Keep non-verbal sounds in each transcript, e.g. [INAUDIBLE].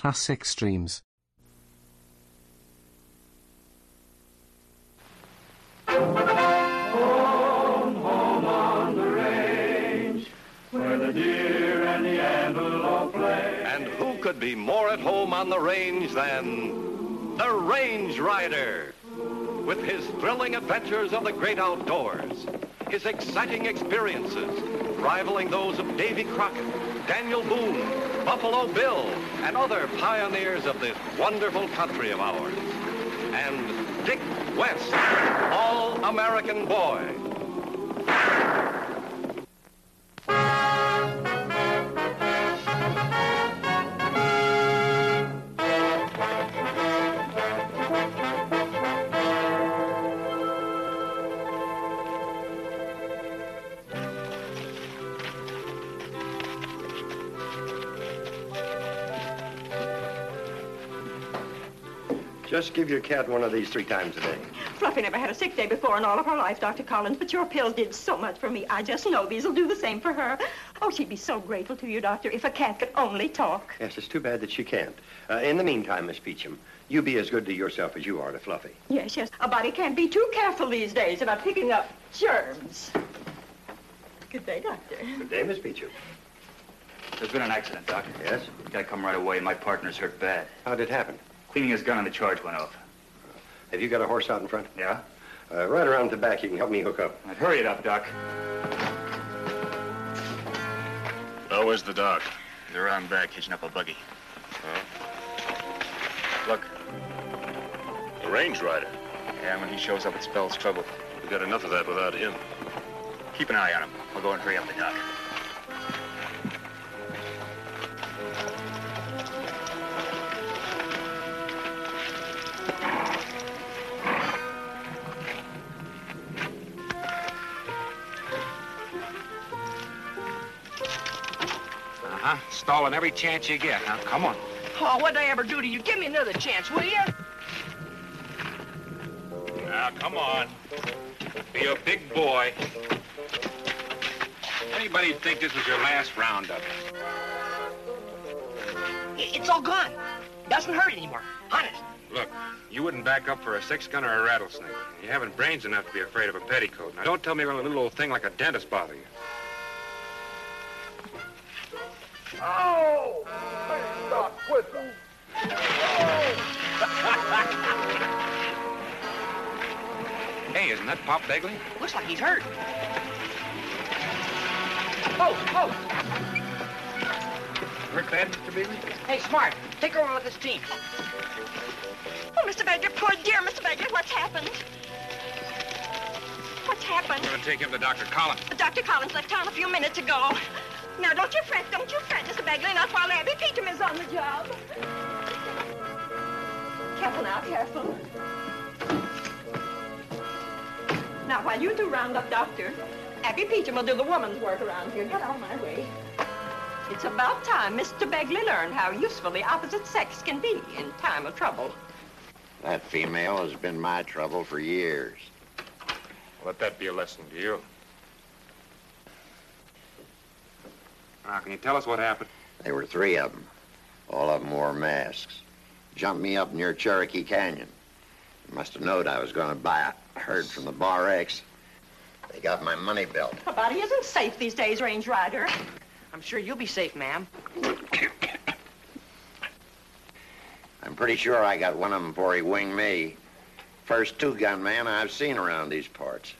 classic streams. Home, home on the range, where the deer and the antelope play. And who could be more at home on the range than the Range Rider? With his thrilling adventures of the great outdoors, his exciting experiences rivaling those of Davy Crockett, Daniel Boone, Buffalo Bill, and other pioneers of this wonderful country of ours. And Dick West, all-American boy. Just give your cat one of these three times a day. Fluffy never had a sick day before in all of her life, Dr. Collins, but your pills did so much for me. I just know these will do the same for her. Oh, she'd be so grateful to you, Doctor, if a cat could only talk. Yes, it's too bad that she can't. Uh, in the meantime, Miss Beecham, you be as good to yourself as you are to Fluffy. Yes, yes. A body can't be too careful these days about picking up germs. Good day, Doctor. Good day, Miss Beecham. There's been an accident, Doctor. Yes? Gotta come right away. My partner's hurt bad. How'd it happen? Cleaning his gun and the charge went off. Have you got a horse out in front? Yeah? Uh, right around the back, you can help me hook up. I'd hurry it up, Doc. Oh, where's the dog? They're around back, hitching up a buggy. Look, The range rider. yeah, when he shows up, it spells trouble. We've got enough of that without him. Keep an eye on him. I'll go and hurry up the doc. Uh-huh. Stalling every chance you get, huh? Come on. Oh, what'd I ever do to you? Give me another chance, will you? Now, come on. Be a big boy. Anybody'd think this was your last roundup. It's all gone. Doesn't hurt anymore. Honest. Look, you wouldn't back up for a six-gun or a rattlesnake. You haven't brains enough to be afraid of a petticoat. Now, don't tell me you're a little old thing like a dentist bother you. Oh! Stop, quit. Hey, isn't that Pop Begley? Looks like he's hurt. Oh, oh. Hurt bad, Mr. Begley? Hey, Smart, take her over with this team. Oh, Mr. Bagley, poor dear Mr. Bagley, what's happened? What's happened? I'm gonna take him to Dr. Collins. Dr. Collins left town a few minutes ago. Mr. While Abby Peachum is on the job. Careful now, careful. Now, while you two round up Doctor, Abby Peachum will do the woman's work around here. Get out of my way. It's about time Mr. Begley learned how useful the opposite sex can be in time of trouble. That female has been my trouble for years. Let that be a lesson to you. Now, can you tell us what happened? There were three of them. All of them wore masks. Jumped me up near Cherokee Canyon. Must have known I was going to buy a herd from the Bar X. They got my money belt. A body isn't safe these days, Range Rider. I'm sure you'll be safe, ma'am. I'm pretty sure I got one of them before he winged me. First two-gun man I've seen around these parts.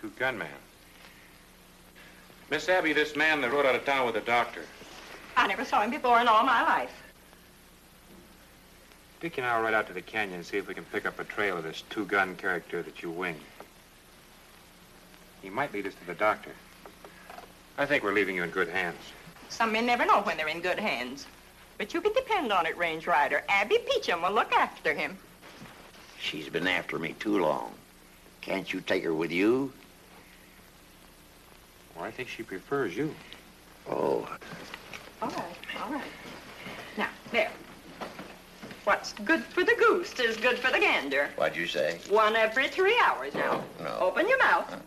Two gunmen. Miss Abby, this man that rode out of town with the doctor. I never saw him before in all my life. Dick and I'll ride out to the canyon and see if we can pick up a trail of this two-gun character that you winged. He might lead us to the doctor. I think we're leaving you in good hands. Some men never know when they're in good hands. But you can depend on it, Range Rider. Abby Peachum will look after him. She's been after me too long. Can't you take her with you? Well, I think she prefers you. Oh, All right, all right. Now, there. What's good for the goose is good for the gander. what'd you say? One every three hours now. No. Open your mouth. Uh.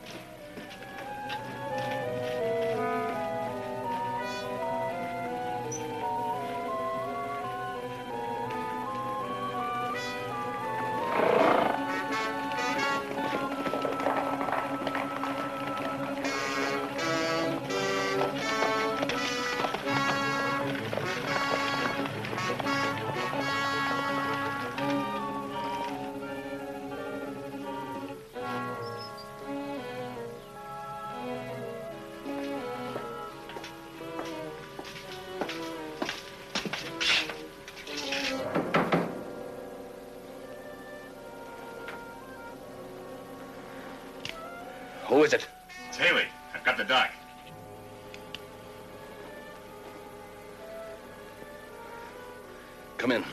Who is it? It's Haley. I've got the doc. Come in.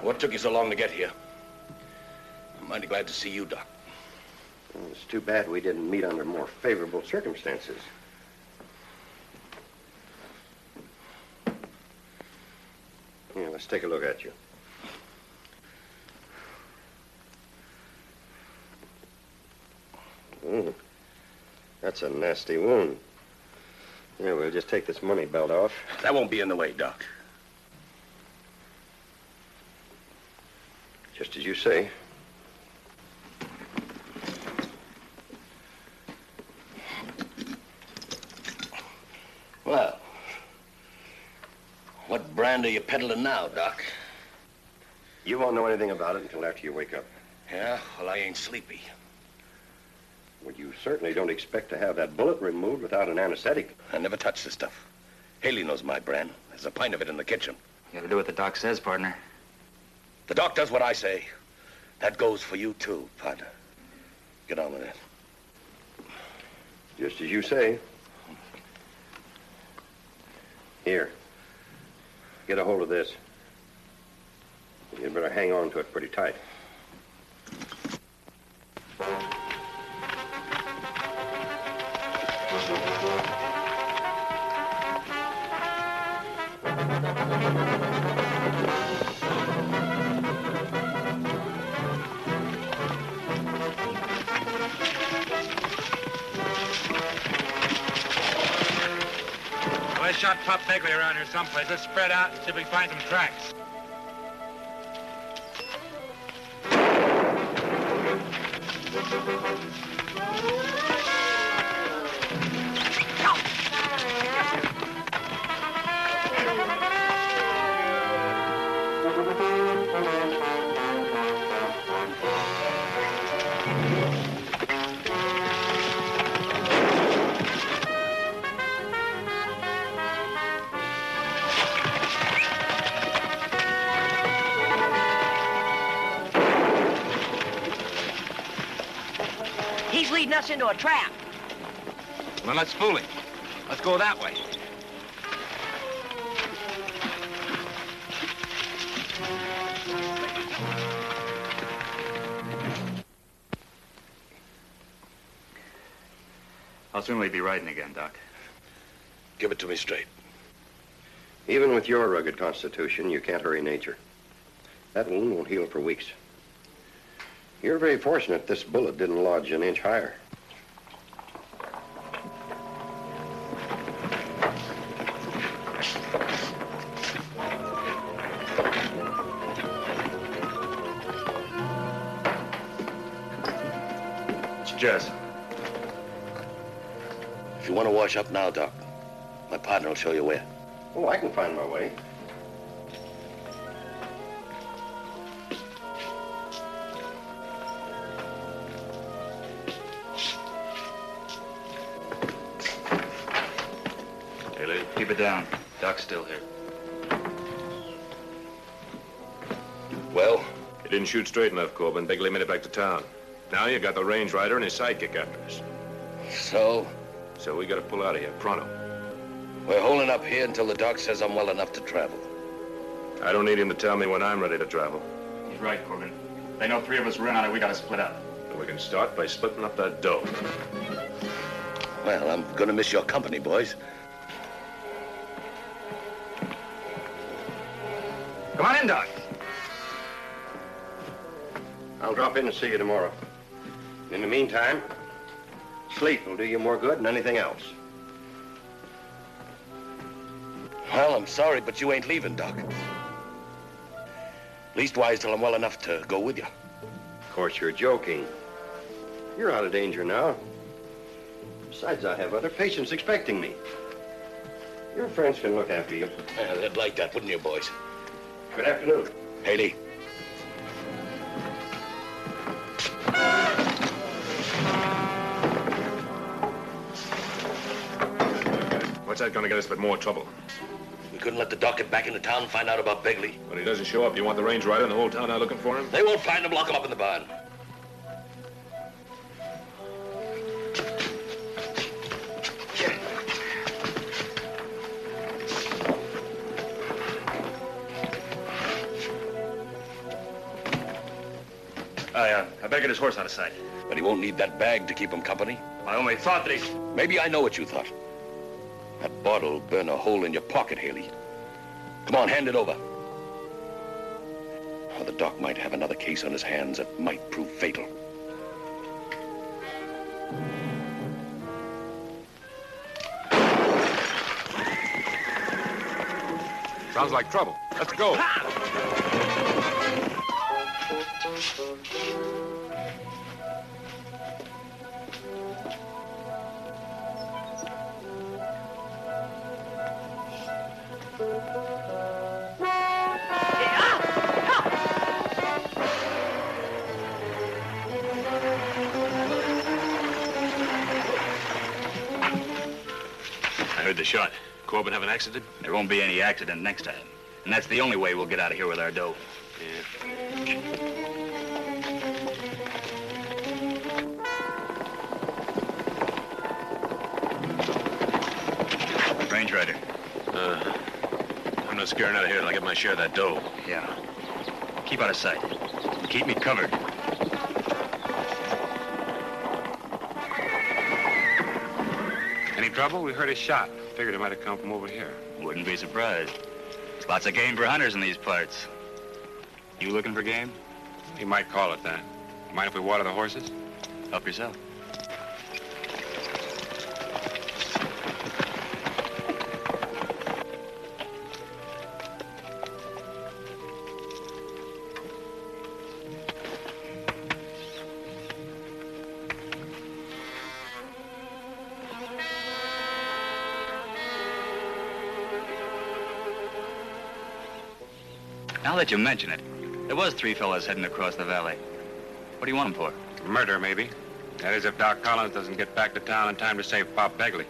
What took you so long to get here? I'm mighty glad to see you, Doc. Well, it's too bad we didn't meet under more favorable circumstances. Here, let's take a look at you. Mm, that's a nasty wound. Yeah, we'll just take this money belt off. That won't be in the way, Doc. Just as you say. Well, what brand are you peddling now, Doc? You won't know anything about it until after you wake up. Yeah? Well, I ain't sleepy. Well, you certainly don't expect to have that bullet removed without an anesthetic. I never touch the stuff. Haley knows my brand. There's a pint of it in the kitchen. You gotta do what the doc says, partner. The doc does what I say. That goes for you, too, partner. Get on with it. Just as you say. Here. Get a hold of this. You'd better hang on to it pretty tight. Well, shot Pop Begley around here someplace. Let's spread out and see if we find some tracks. Into a trap. Well, let's fool him. Let's go that way. How soon will he be riding again, Doc? Give it to me straight. Even with your rugged constitution, you can't hurry nature. That wound won't heal for weeks. You're very fortunate this bullet didn't lodge an inch higher. Suggest. If you want to wash up now, Doc, my partner will show you where. Oh, I can find my way. Haley, keep it down. Doc's still here. Well, You didn't shoot straight enough, Corbin. Begley made it back to town. Now you got the range rider and his sidekick after us. so So we gotta pull out of here, pronto. we're holding up here until the doc says I'm well enough to travel. I don't need him to tell me when I'm ready to travel. He's right, Corbin. They know three of us were in on it. We gotta split up. And we can start by splitting up that dough. Well, I'm gonna miss your company, boys. Come on in, Doc. I'll drop in and see you tomorrow. In the meantime, sleep will do you more good than anything else. Well, I'm sorry, but you ain't leaving, Doc. Leastwise till I'm well enough to go with you. Of course, you're joking. You're out of danger now. Besides, I have other patients expecting me. Your friends can look after you. Yeah, they'd like that, wouldn't you, boys? Good afternoon. Haley, What's that gonna get us but more trouble? we couldn't let the doc get back into town and find out about Begley. When he doesn't show up, you want the range rider and the whole town out looking for him? They won't find him. Lock him up in the barn. I, uh, I better get his horse out of sight. But he won't need that bag to keep him company. I only thought that he... Maybe I know what you thought. That bottle'll burn a hole in your pocket, Haley. Come on, hand it over. Or the doc might have another case on his hands that might prove fatal. Sounds like trouble. Let's go. Shot. Corbin have an accident? There won't be any accident next time. And that's the only way we'll get out of here with our dough. Yeah. Range Rider. Uh, I'm not scaring out of here till I get my share of that dough. Yeah. Keep out of sight. Keep me covered. Any trouble? We heard a shot. Figured it might have come from over here. Wouldn't be surprised. There's lots of game for hunters in these parts. You looking for game? You might call it that. Mind if we water the horses? Help yourself. Now that you mention it, there was three fellas heading across the valley. What do you want them for? Murder, maybe. That is, if Doc Collins doesn't get back to town in time to save Pop Begley.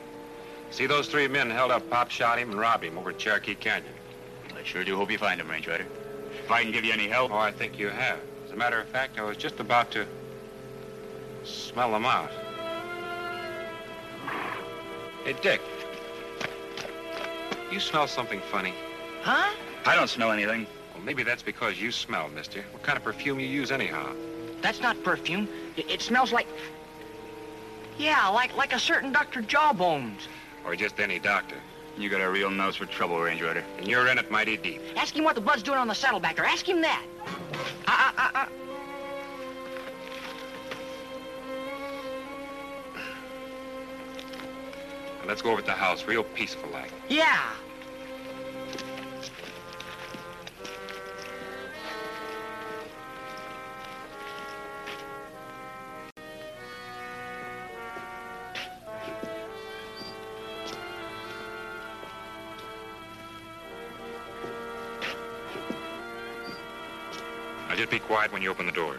See, those three men held up Pop, shot him, and robbed him over at Cherokee Canyon. I sure do hope you find him, Range Rider. If I can give you any help. Oh, I think you have. As a matter of fact, I was just about to smell them out. Hey, Dick. You smell something funny. Huh? I don't smell anything. Well, maybe that's because you smell, mister. What kind of perfume you use anyhow? That's not perfume. It, it smells like... Yeah, like like a certain Dr. Jawbones. Or just any doctor. You got a real nose for trouble, Range Rider. And you're in it mighty deep. Ask him what the blood's doing on the saddleback, or ask him that. Uh, uh, uh, uh. Let's go over to the house, real peaceful like. Yeah. Just be quiet when you open the door.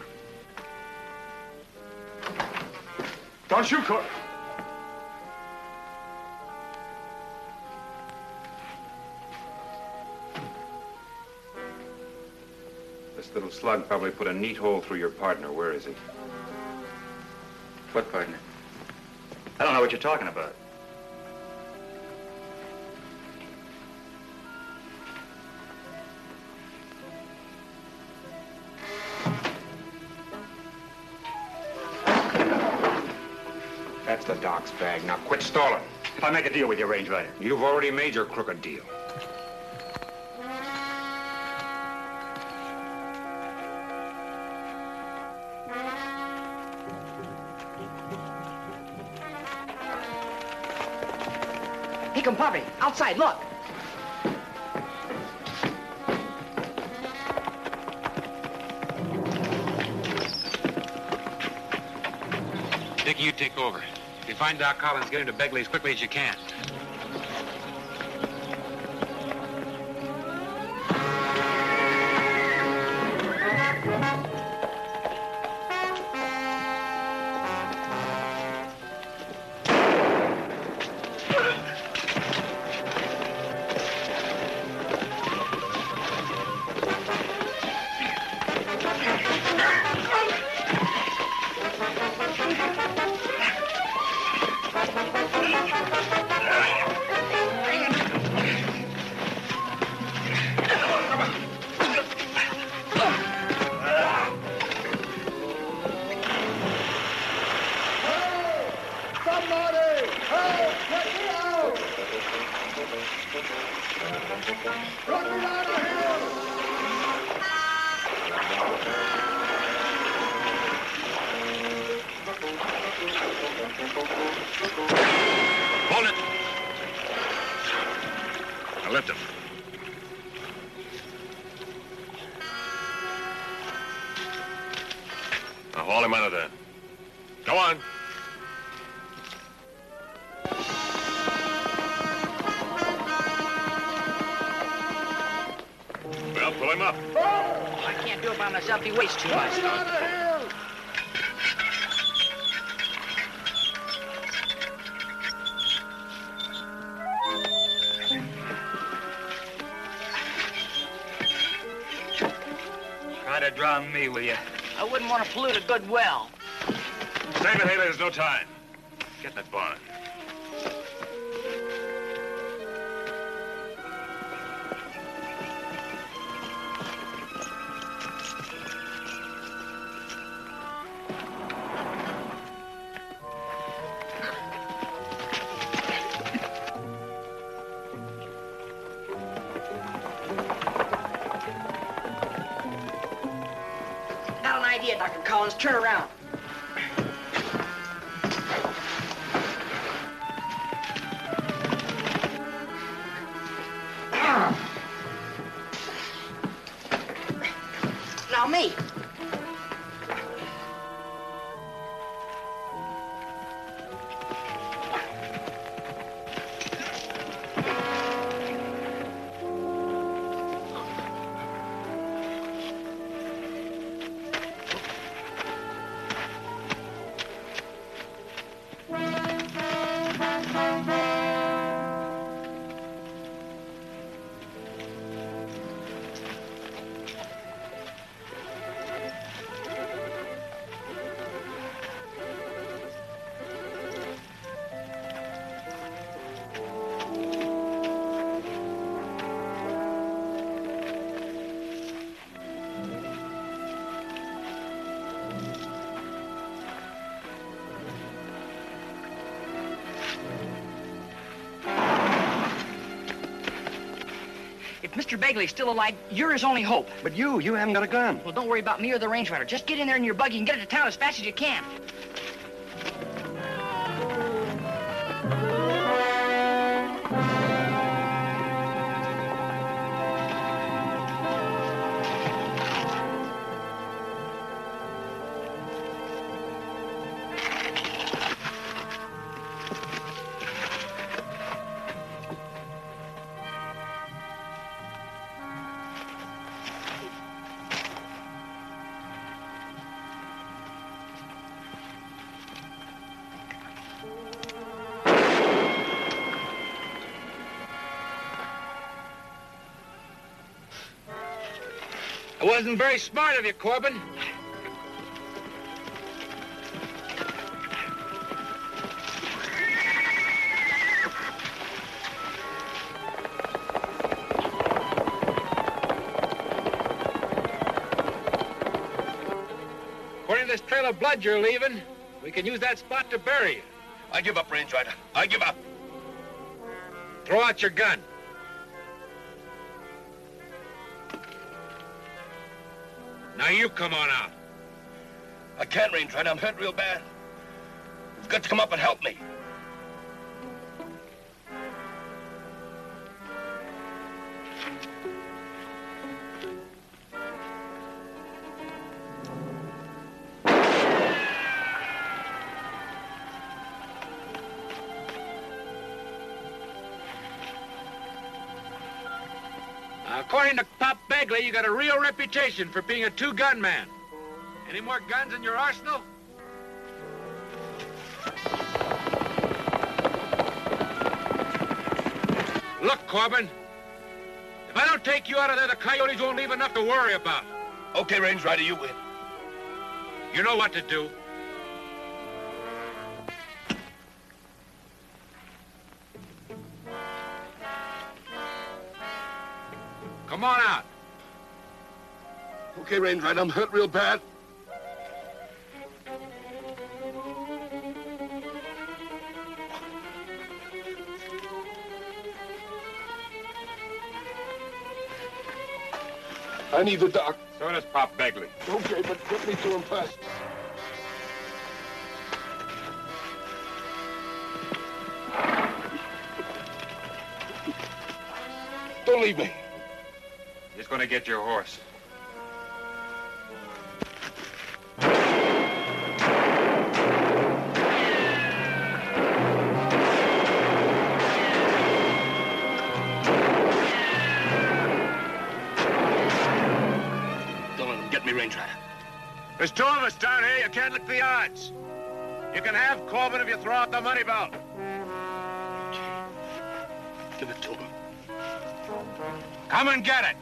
Don't shoot, Court. This little slug probably put a neat hole through your partner. Where is he? What partner? I don't know what you're talking about. That's bag. Now quit stalling. If I make a deal with you, Range Rider. You've already made your crooked deal. He come Puppy. Outside, look. Dickie, you take over. You find Doc Collins, get him to Begley as quickly as you can. Hold it. Now lift him. He too much. Try to drown me, will you? I wouldn't want to pollute a good well. Save it, Haley. There's no time. Get in that barn. Me. Mr. Begley's still alive, you're his only hope. But you, you haven't got a gun. Well, don't worry about me or the range rider. Just get in there in your buggy and get it to town as fast as you can. Wasn't very smart of you, Corbin. According to this trail of blood you're leaving, we can use that spot to bury you. I give up, Range Rider. I give up. Throw out your gun. Now you come on out. I can't, Rider. I'm hurt real bad. You've got to come up and help me. You got a real reputation for being a two-gun man. Any more guns in your arsenal? Look, Corbin. If I don't take you out of there, the coyotes won't leave enough to worry about. Okay, Range Rider, you win. You know what to do. Come on out. Okay, Range Rider, I'm hurt real bad. I need the doc. So does Pop Begley. Okay, but get me to him first. Don't leave me. He's gonna get your horse. There's two of us down here. You can't lick the odds. You can have Corbin if you throw out the money belt. Give it to him. Come and get it.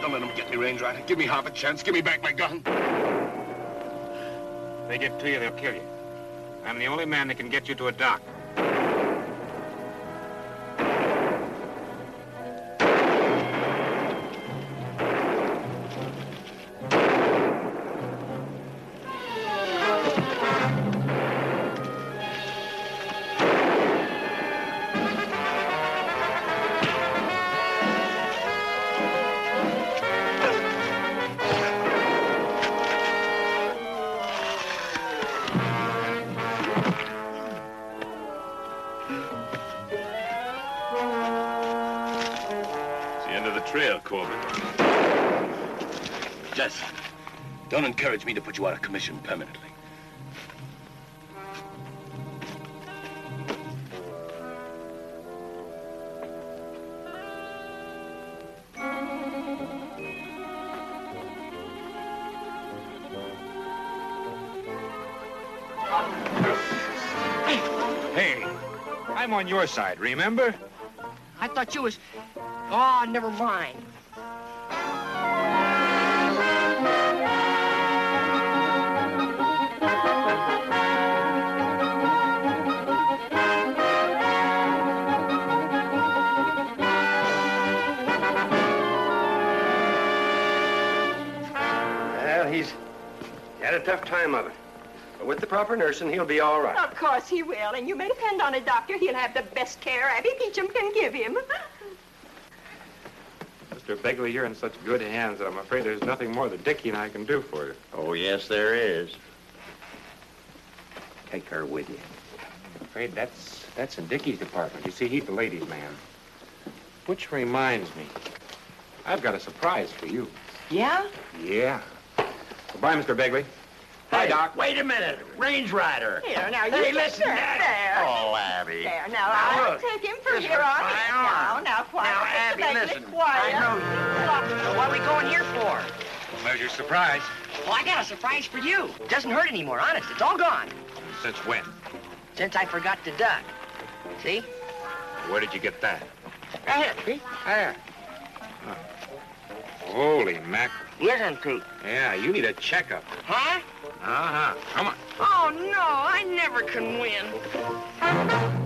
Don't let him get me, Range Rider. Give me half a chance. Give me back my gun. If they get to you, they'll kill you. I'm the only man that can get you to a doc. Don't encourage me to put you out of commission permanently. Hey, I'm on your side, remember? I thought you was... Oh, never mind. A tough time of it. But with the proper nursing, he'll be all right. Of course he will, and you may depend on it, Doctor. He'll have the best care Abby Beecham can give him. [LAUGHS] Mr. Begley, you're in such good hands that I'm afraid there's nothing more that Dickie and I can do for you. Oh, yes, there is. Take her with you. I'm afraid that's that's in Dickie's department. You see, he's the ladies' man. Which reminds me, I've got a surprise for you. Yeah? Yeah. Goodbye, Mr. Begley. Hi, Doc. Wait a minute. Range Rider. Here, now, you Hey, listen, there. There. Oh, Abby. There, now, Now, I'll look. take him from here on my in. arm. Now, now, quiet. Now, Abby, listen. Quiet. I know you. What are we going here for? Your surprise. Well, I got a surprise for you. It doesn't hurt anymore, honest. It's all gone. Since when? Since I forgot to duck. See? Where did you get that? Right here. See? Right here. Holy mackerel. Isn't it? Yeah, you need a checkup. Huh? Uh-huh. Come on. Oh, no, I never can win.